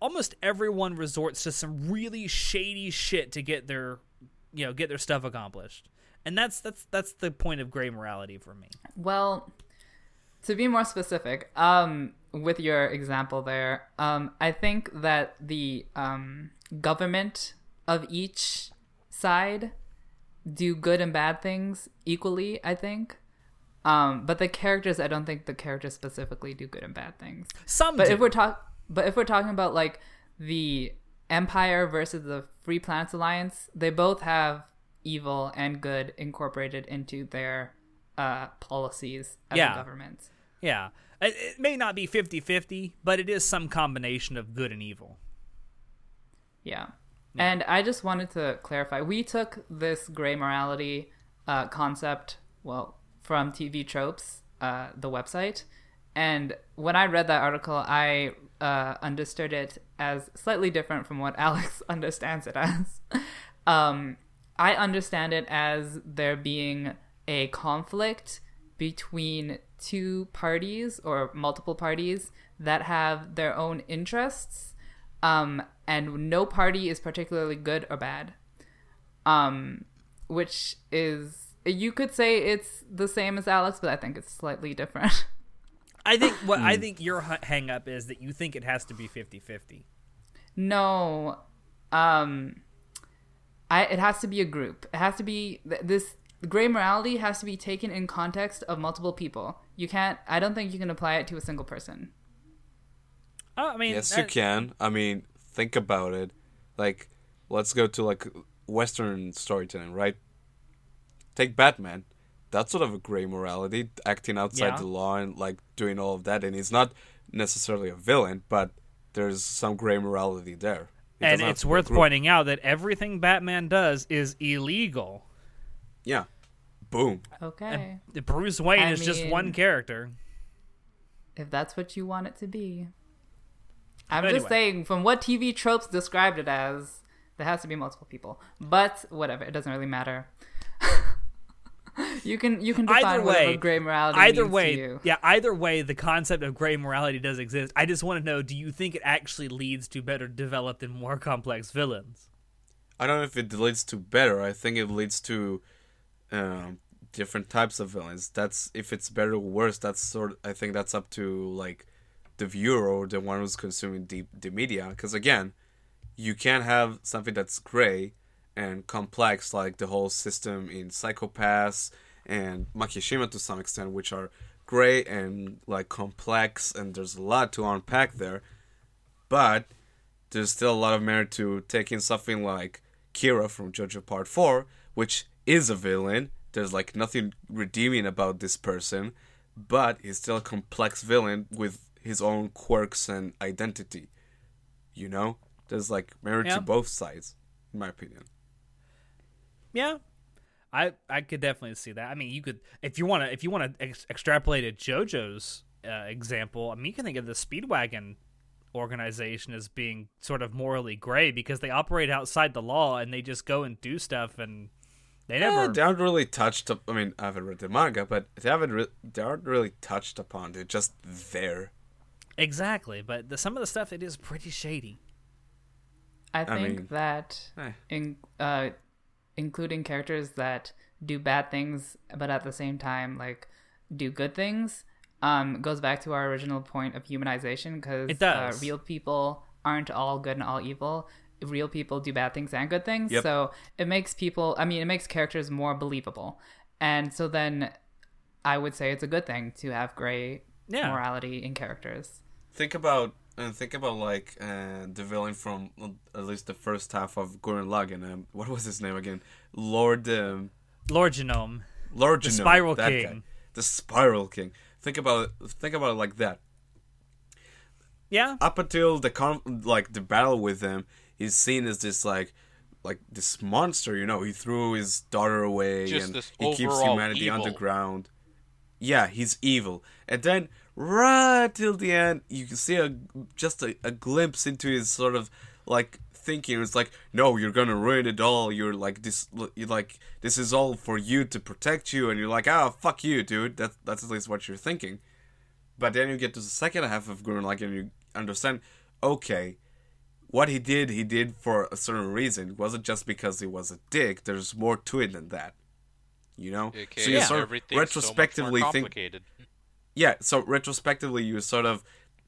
almost everyone resorts to some really shady shit to get their you know get their stuff accomplished. And that's that's that's the point of gray morality for me. Well, to be more specific, um, with your example there, um, I think that the um, government of each side do good and bad things equally. I think, um, but the characters, I don't think the characters specifically do good and bad things. Some But do. if we're talk, but if we're talking about like the Empire versus the Free Planets Alliance, they both have evil and good incorporated into their uh, policies as Yeah. a government. Yeah. It, it may not be 50-50, but it is some combination of good and evil. Yeah. And I just wanted to clarify we took this gray morality uh, concept, well, from TV Tropes, uh, the website. And when I read that article, I uh, understood it as slightly different from what Alex understands it as. um, I understand it as there being a conflict between two parties or multiple parties that have their own interests um, and no party is particularly good or bad. Um, which is you could say it's the same as Alex, but I think it's slightly different. I think what Hmm. I think your hu- hang up is that you think it has to be 50-50. no, um, I it has to be a group. It has to be th- this gray morality has to be taken in context of multiple people. You can't. I don't think you can apply it to a single person. Oh, I mean, Yes, you can. I mean, think about it. Like, let's go to like Western storytelling, right? Take Batman. That's sort of a gray morality, acting outside Yeah. the law and like doing all of that. And he's not necessarily a villain, but there's some gray morality there. It And it's to be a worth pointing out that everything Batman does is illegal. Yeah. Boom. Okay, The Bruce Wayne I is just one character. if that's what you want it to be. I'm Anyway. just saying, from what TV tropes described it as, there has to be multiple people. But whatever, it doesn't really matter. You can you can define Either way, gray morality either means way, to you. yeah, either way, the concept of gray morality does exist. I just want to know: Do you think it actually leads to better developed and more complex villains? I don't know if it leads to better. I think it leads to um, different types of villains. That's if it's better or worse. That's sort. I think that's up to like the viewer or the one who's consuming the the media. Because again, you can't have something that's gray and complex like the whole system in Psycho-Pass and Makishima to some extent, which are gray and like complex, and there's a lot to unpack there. But there's still a lot of merit to taking something like Kira from JoJo Part 4, which is a villain. There's like nothing redeeming about this person, but he's still a complex villain with his own quirks and identity. You know? There's like merit Yeah. to both sides, in my opinion. Yeah, I I could definitely see that. I mean, you could if you want to if you want to ex- extrapolate a JoJo's uh, example. I mean, you can think of the Speedwagon organization as being sort of morally gray because they operate outside the law and they just go and do stuff and they Yeah, never. they aren't really touched up. I mean, I haven't read the manga, but they haven't. Re- they aren't really touched upon. They're just there. exactly, but the, some of the stuff it is pretty shady. I think mean, that eh. in uh, including characters that do bad things, but at the same time like do good things, um, goes back to our original point of humanization because It uh, real people aren't all good and all evil. Real people do bad things and good things, Yep. so it makes people. I mean, it makes characters more believable, and so then I would say it's a good thing to have gray Yeah. morality in characters. Think about and think about like uh, the villain from uh, at least the first half of Gurren Lagann. Um, what was his name again? Lord um, Lord Genome. Lord The Genome, Spiral that King. guy. the Spiral King. Think about it. Think about it like that. Yeah, Up until the con- like the battle with him, he's seen as this like like this monster. You know, he threw his daughter away Just and this he keeps humanity evil. underground. Yeah, he's evil. And then right till the end, you can see a just a, a glimpse into his sort of like thinking. It's like, no, you're gonna ruin it all. You're like this. You're like this is all for you to protect you, and you're like, ah, fuck you, dude. That's that's at least what you're thinking. But then you get to the second half of Gurren Lagann and you understand, okay, what he did, he did for a certain reason. It wasn't just because he was a dick. There's more to it than that. You know? Okay, so you yeah. sort of everything's retrospectively so think complicated. Yeah, so retrospectively, you sort of,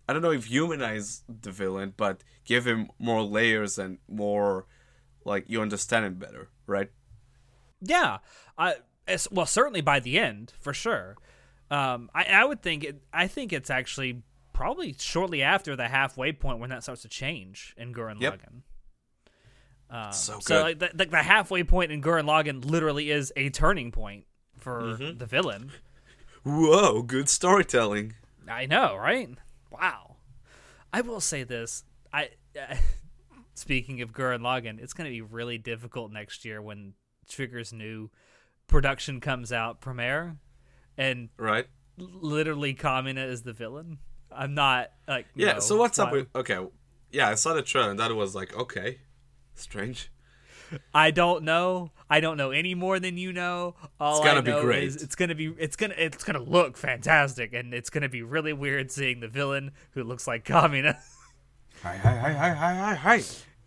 I don't know if humanize the villain, but give him more layers and more, like, you understand him better, right? Yeah, I well certainly by the end for sure. Um, I I would think it. I think it's actually probably shortly after the halfway point when that starts to change in Gurren Yep. Lagann. Um, So so like the, the, the halfway point in Gurren Lagann literally is a turning point for Mm-hmm. the villain. Whoa, good storytelling. I know, right? Wow. I will say this. I uh, speaking of Gurren Lagann, it's going to be really difficult next year when Trigger's new production comes out, premiere, and Right? literally Kamina is the villain. I'm not like Yeah, no, so what's up with. Okay, yeah, I saw the trailer and that was like, okay, strange. I don't know. I don't know any more than you know. All It's gonna I be know great. is it's gonna be it's gonna it's gonna look fantastic, and it's gonna be really weird seeing the villain who looks like Kamina. Hi, hi, hi, hi, hi, hi, hi.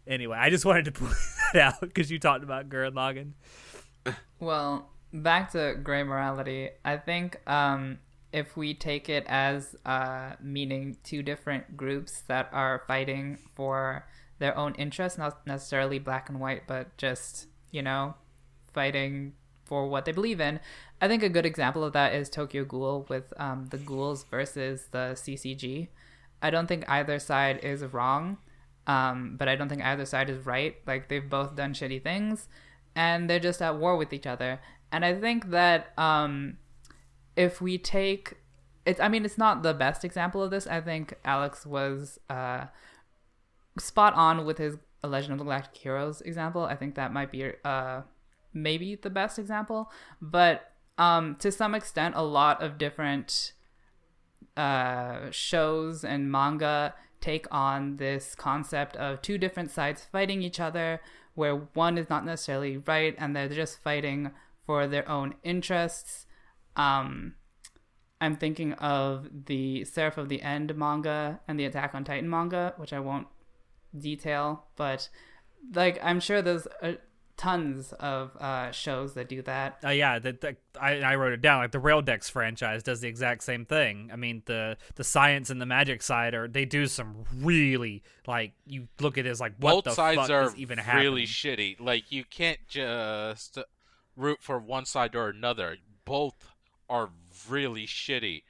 anyway, I just wanted to point that out because you talked about Gurren Lagann. Well, back to gray morality. I think um, if we take it as uh, meaning two different groups that are fighting for their own interests, not necessarily black and white, but just, you know, fighting for what they believe in. I think a good example of that is Tokyo Ghoul with um, the ghouls versus the CCG. I don't think either side is wrong, um, but I don't think either side is right. Like they've both done shitty things, and they're just at war with each other. And I think that um, if we take it's, I mean, it's not the best example of this. I think Alex was uh, spot on with his A Legend of the Galactic Heroes example. I think that might be uh, maybe the best example, but um, to some extent, a lot of different uh, shows and manga take on this concept of two different sides fighting each other, where one is not necessarily right and they're just fighting for their own interests. Um, I'm thinking of the Seraph of the End manga and the Attack on Titan manga, which I won't detail, but like I'm sure there's uh, tons of uh, shows that do that. Uh, yeah, that that- I, I wrote it down. Like the Raildex franchise does the exact same thing. I mean, the the science and the magic side are they do some really like you look at it as like what Both the sides fuck are is even happening? really shitty. Like you can't just root for one side or another. Both are really shitty.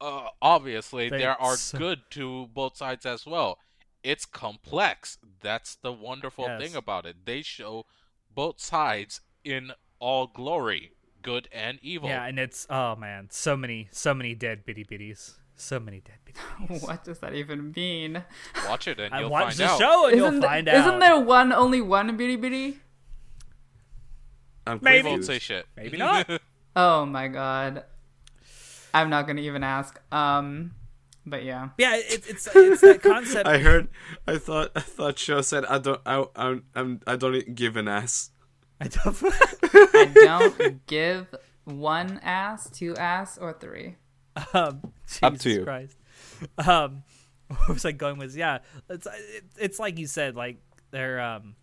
Uh, obviously, They- there are good to both sides as well. It's complex. That's the wonderful Yes. thing about it. They show both sides in all glory, good and evil. Yeah, and it's oh man, so many so many dead bitty bitties, so many dead bitty. bitties. what does that even mean? Watch it and you'll watched find the out. show and isn't, you'll find th- out. isn't there one only one bitty bitty? I'm Maybe. Won't say shit. Maybe not. Oh my god. I'm not gonna even ask. Um, but yeah. Yeah, it, it's it's that concept. I heard. I thought. I thought. Show said. I don't. I. I'm. I'm I don't give an ass. I don't, I don't give one ass, two ass, or three. um, Up Jesus to you. Christ. Um, what was I going with? Yeah, it's it, it's like you said, like they're um,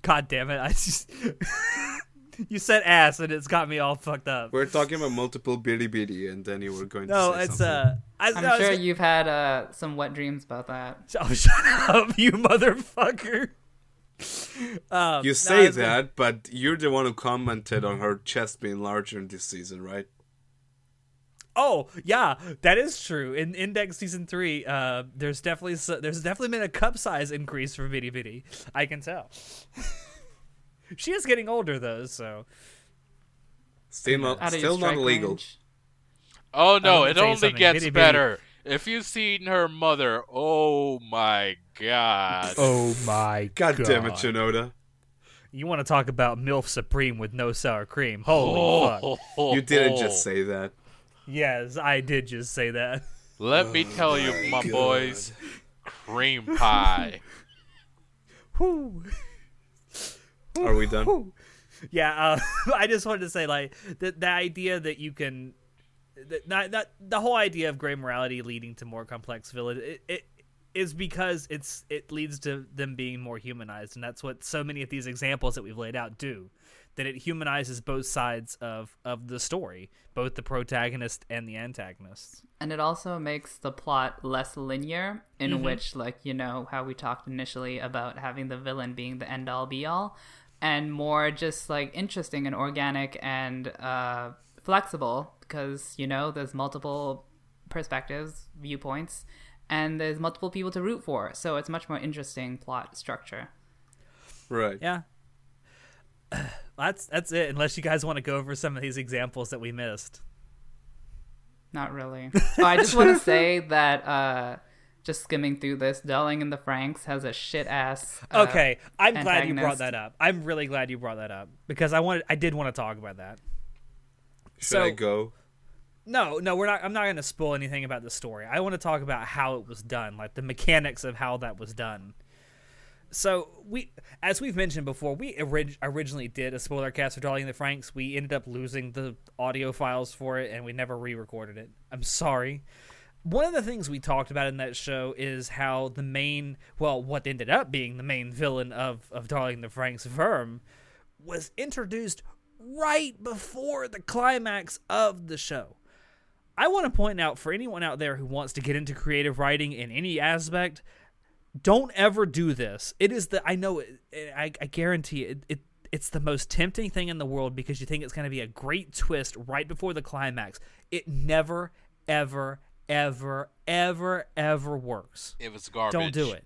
God damn it! I just you said ass and it's got me all fucked up. We're talking about multiple bitty bitty, and then you were going to No, say it's something. uh, I, I'm no, sure it's, you've had uh, some wet dreams about that. Oh, shut up, you motherfucker! Um, You no, say it's- that, but you're the one who commented on her chest being larger in this season, right? Oh yeah, that is true. In Index season three, uh, there's definitely there's definitely been a cup size increase for Bitty Bitty. I can tell. she is getting older though, so Still not. Out of your Still not strike illegal. range. Oh no, it only gets Bitty bitty. better. If you've seen her mother, oh my god. oh my God, God damn it, Shinoda! You want to talk about MILF Supreme with no sour cream? Holy fuck! Oh, You didn't just say that. Yes, I did just say that. Let me oh tell you, my God. boys, cream pie. Whew. Are we done? Yeah, uh, I just wanted to say like the the idea that you can, that not not the whole idea of gray morality leading to more complex villains. It, it is because it's it leads to them being more humanized, and that's what so many of these examples that we've laid out do. That it humanizes both sides of of the story, both the protagonist and the antagonists. And it also makes the plot less linear, in Mm-hmm. which, like, you know, how we talked initially about having the villain being the end all be all, and more just like interesting and organic and uh, flexible because, you know, there's multiple perspectives, viewpoints, and there's multiple people to root for. So it's much more interesting plot structure. Right. Yeah. That's that's it. Unless you guys want to go over some of these examples that we missed. Not really. Oh, I just want to say that uh, just skimming through this, Darling in the Franxx has a shit ass. Uh, Okay, I'm glad you brought that up. I'm really glad you brought that up because I wanted I did want to talk about that. Should So- I go? No, no, we're not. I'm not going to spoil anything about the story. I want to talk about how it was done, like the mechanics of how that was done. So we, as we've mentioned before, we orig- originally did a spoiler cast for Darling in the Franxx. We ended up losing the audio files for it, and we never re-recorded it. I'm sorry. One of the things we talked about in that show is how the main, well, what ended up being the main villain of of Darling the Franxx, VIRM, was introduced right before the climax of the show. I want to point out for anyone out there who wants to get into creative writing in any aspect, don't ever do this. It is the I know it, I, I guarantee it, it it's the most tempting thing in the world because you think it's going to be a great twist right before the climax. It never ever ever ever ever works. It was garbage. Don't do it.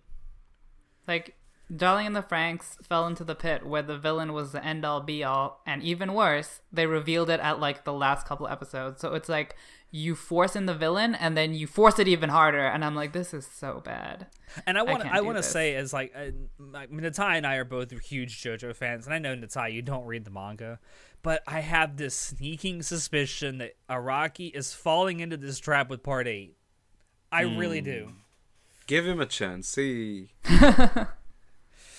Like, Darling and the Franxx fell into the pit where the villain was the end all be all, and even worse, they revealed it at like the last couple episodes. So it's like you force in the villain and then you force it even harder, and I'm like, this is so bad. And I want can't I, want to say as like uh, like, Natai and I are both huge JoJo fans, and I know Natai you don't read the manga, but I have this sneaking suspicion that Araki is falling into this trap with Part Eight. I really do. Give him a chance. See.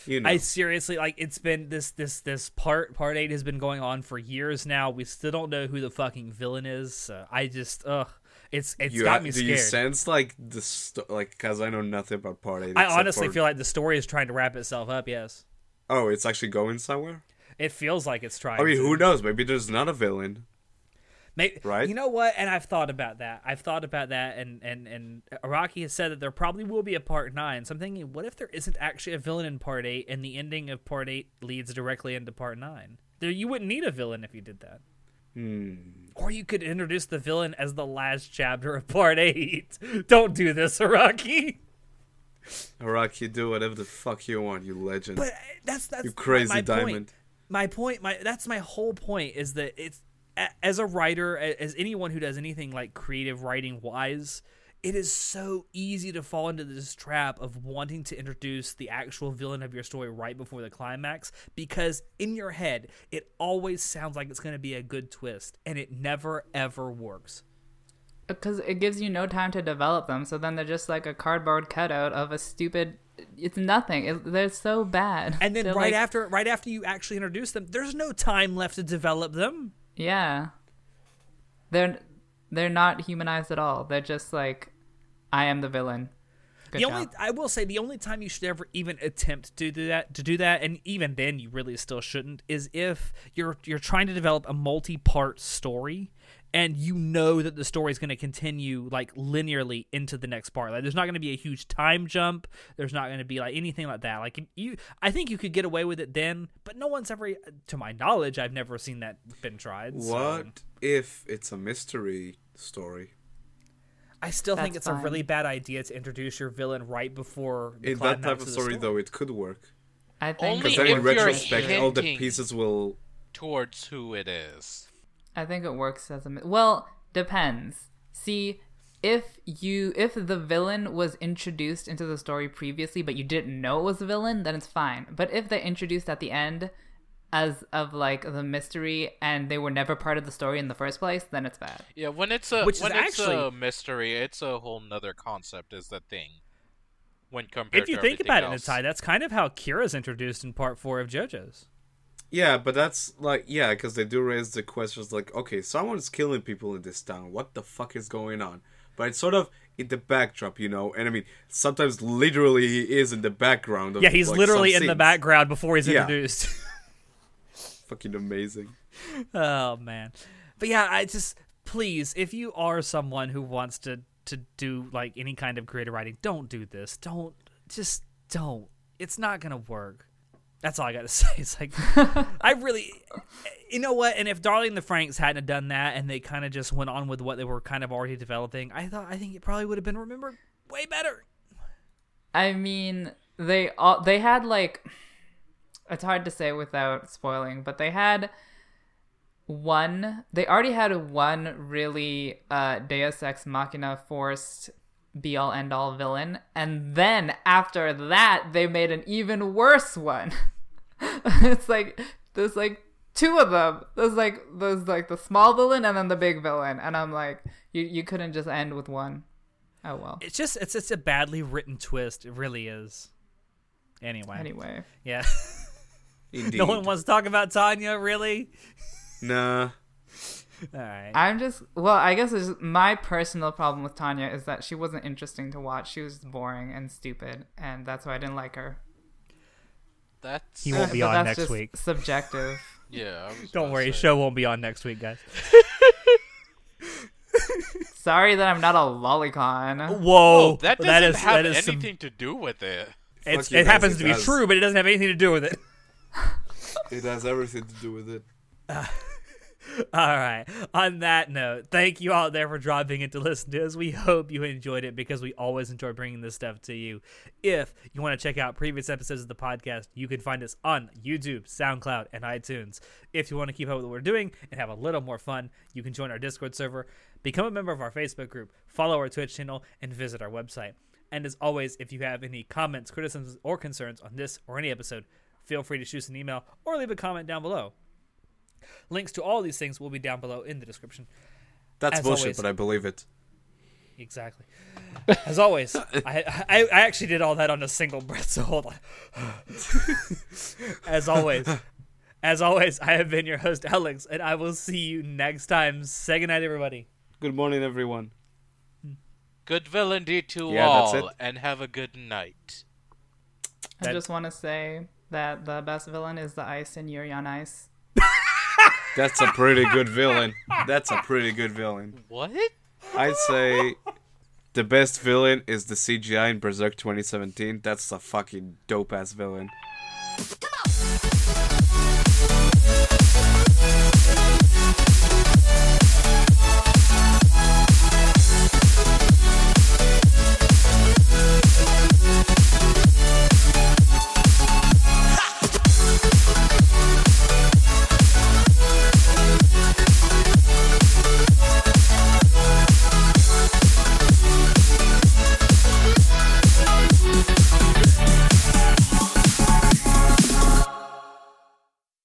you know. I seriously like it's been this this this part part eight has been going on for years now. We still don't know who the fucking villain is. So I just ugh, it's it's you got me do scared. you sense like the sto- like because I know nothing about part eight. I honestly for- feel like the story is trying to wrap itself up. Yes, oh, it's actually going somewhere. it feels like it's trying. I mean, to. who knows? Maybe there's not a villain. Maybe, Right? You know what? And I've thought about that. I've thought about that, and and and Araki has said that there probably will be a part nine. So I'm thinking, what if there isn't actually a villain in part eight, and the ending of part eight leads directly into part nine? There, you wouldn't need a villain if you did that. Hmm. Or you could introduce the villain as the last chapter of part eight. Don't do this, Araki. Araki, do whatever the fuck you want, you legend. But uh, that's that's you crazy my, diamond. Point. My point, my that's my whole point is that it's as a writer, as anyone who does anything like creative writing wise, it is so easy to fall into this trap of wanting to introduce the actual villain of your story right before the climax because in your head it always sounds like it's going to be a good twist and it never ever works. Uh, because it gives you no time to develop them, so then they're just like a cardboard cutout of a stupid. It's nothing. It, they're so bad. And then They're right like- after right after you actually introduce them, there's no time left to develop them. Yeah. They're they're not humanized at all. They're just like I am the villain. Good the job. only I will say the only time you should ever even attempt to do that to do that, and even then you really still shouldn't, is if you're you're trying to develop a multi-part story and you know that the story is going to continue like linearly into the next part. Like there's not going to be a huge time jump. There's not going to be like anything like that. Like you, I think you could get away with it then, but no one's ever, to my knowledge, I've never seen that been tried. so- What if it's a mystery story? I still think That's it's a really bad idea to introduce your villain right before the In that type of the story, though, it could work. I think Only Because then if in you're retrospect, all the pieces will. towards who it is. I think it works as a mi- well depends. See, if you if the villain was introduced into the story previously, but you didn't know it was a villain, then it's fine. But if they introduced at the end as of like the mystery and they were never part of the story in the first place, then it's bad. Yeah, when it's a Which is when it's a actually- mystery, it's a whole nother concept. Is the thing when compared if you to think everything about else. it, Natai, that's kind of how Kira's introduced in part four of JoJo's. Yeah, but that's like yeah, because they do raise the questions like, okay, someone's killing people in this town. What the fuck is going on? But it's sort of in the backdrop, you know. And I mean, sometimes literally he is in the background. Of, Yeah, he's like, literally in the background before he's Yeah. introduced. Fucking amazing. oh man, but yeah, I just please, if you are someone who wants to to do like any kind of creative writing, don't do this. Don't just don't. It's not gonna work. That's all I got to say. It's like I really, you know what? And if Darling the Franxx hadn't done that, and they kind of just went on with what they were kind of already developing, I thought I think it probably would have been remembered way better. I mean, they all they had like it's hard to say without spoiling, but they had one. They already had one really uh, Deus Ex Machina forced be all end all villain, and then after that, they made an even worse one. it's like there's like two of them. There's like there's like the small villain and then the big villain, and I'm like, you you couldn't just end with one. Oh well. It's just it's it's a badly written twist. It really is. Anyway. Anyway, Yeah. Indeed. no one wants to talk about Tanya, really? Nah. All right. I'm just well. I guess it's my personal problem with Tanya is that she wasn't interesting to watch. She was boring and stupid, and that's why I didn't like her. That's He won't be on next just week. Subjective. yeah. Don't worry, say. show won't be on next week, guys. Sorry that I'm not a lolicon. Whoa, Oh, that doesn't that is have that is some- anything to do with it. it's, it guys, happens it to be does. true, but it doesn't have anything to do with it. It has everything to do with it. Ah. All right. On that note, thank you all there for dropping in to listen to us. We hope you enjoyed it because we always enjoy bringing this stuff to you. If you want to check out previous episodes of the podcast, you can find us on YouTube, SoundCloud, and iTunes. If you want to keep up with what we're doing and have a little more fun, you can join our Discord server, become a member of our Facebook group, follow our Twitch channel, and visit our website. And as always, if you have any comments, criticisms, or concerns on this or any episode, feel free to shoot us an email or leave a comment down below. Links to all these things will be down below in the description. That's As bullshit, always. but I believe it. Exactly. As always, I, I I actually did all that on a single breath. So hold on. as always, as always, I have been your host Alex, and I will see you next time. Say goodnight, everybody. Good morning, everyone. Good villain to you Yeah, that's all, it. and have a good night. I That- just want to say that the best villain is the ice in Yuri on Ice. That's a pretty good villain. That's a pretty good villain. What? I'd say the best villain is the CGI in Berserk 2017. That's a fucking dope ass villain.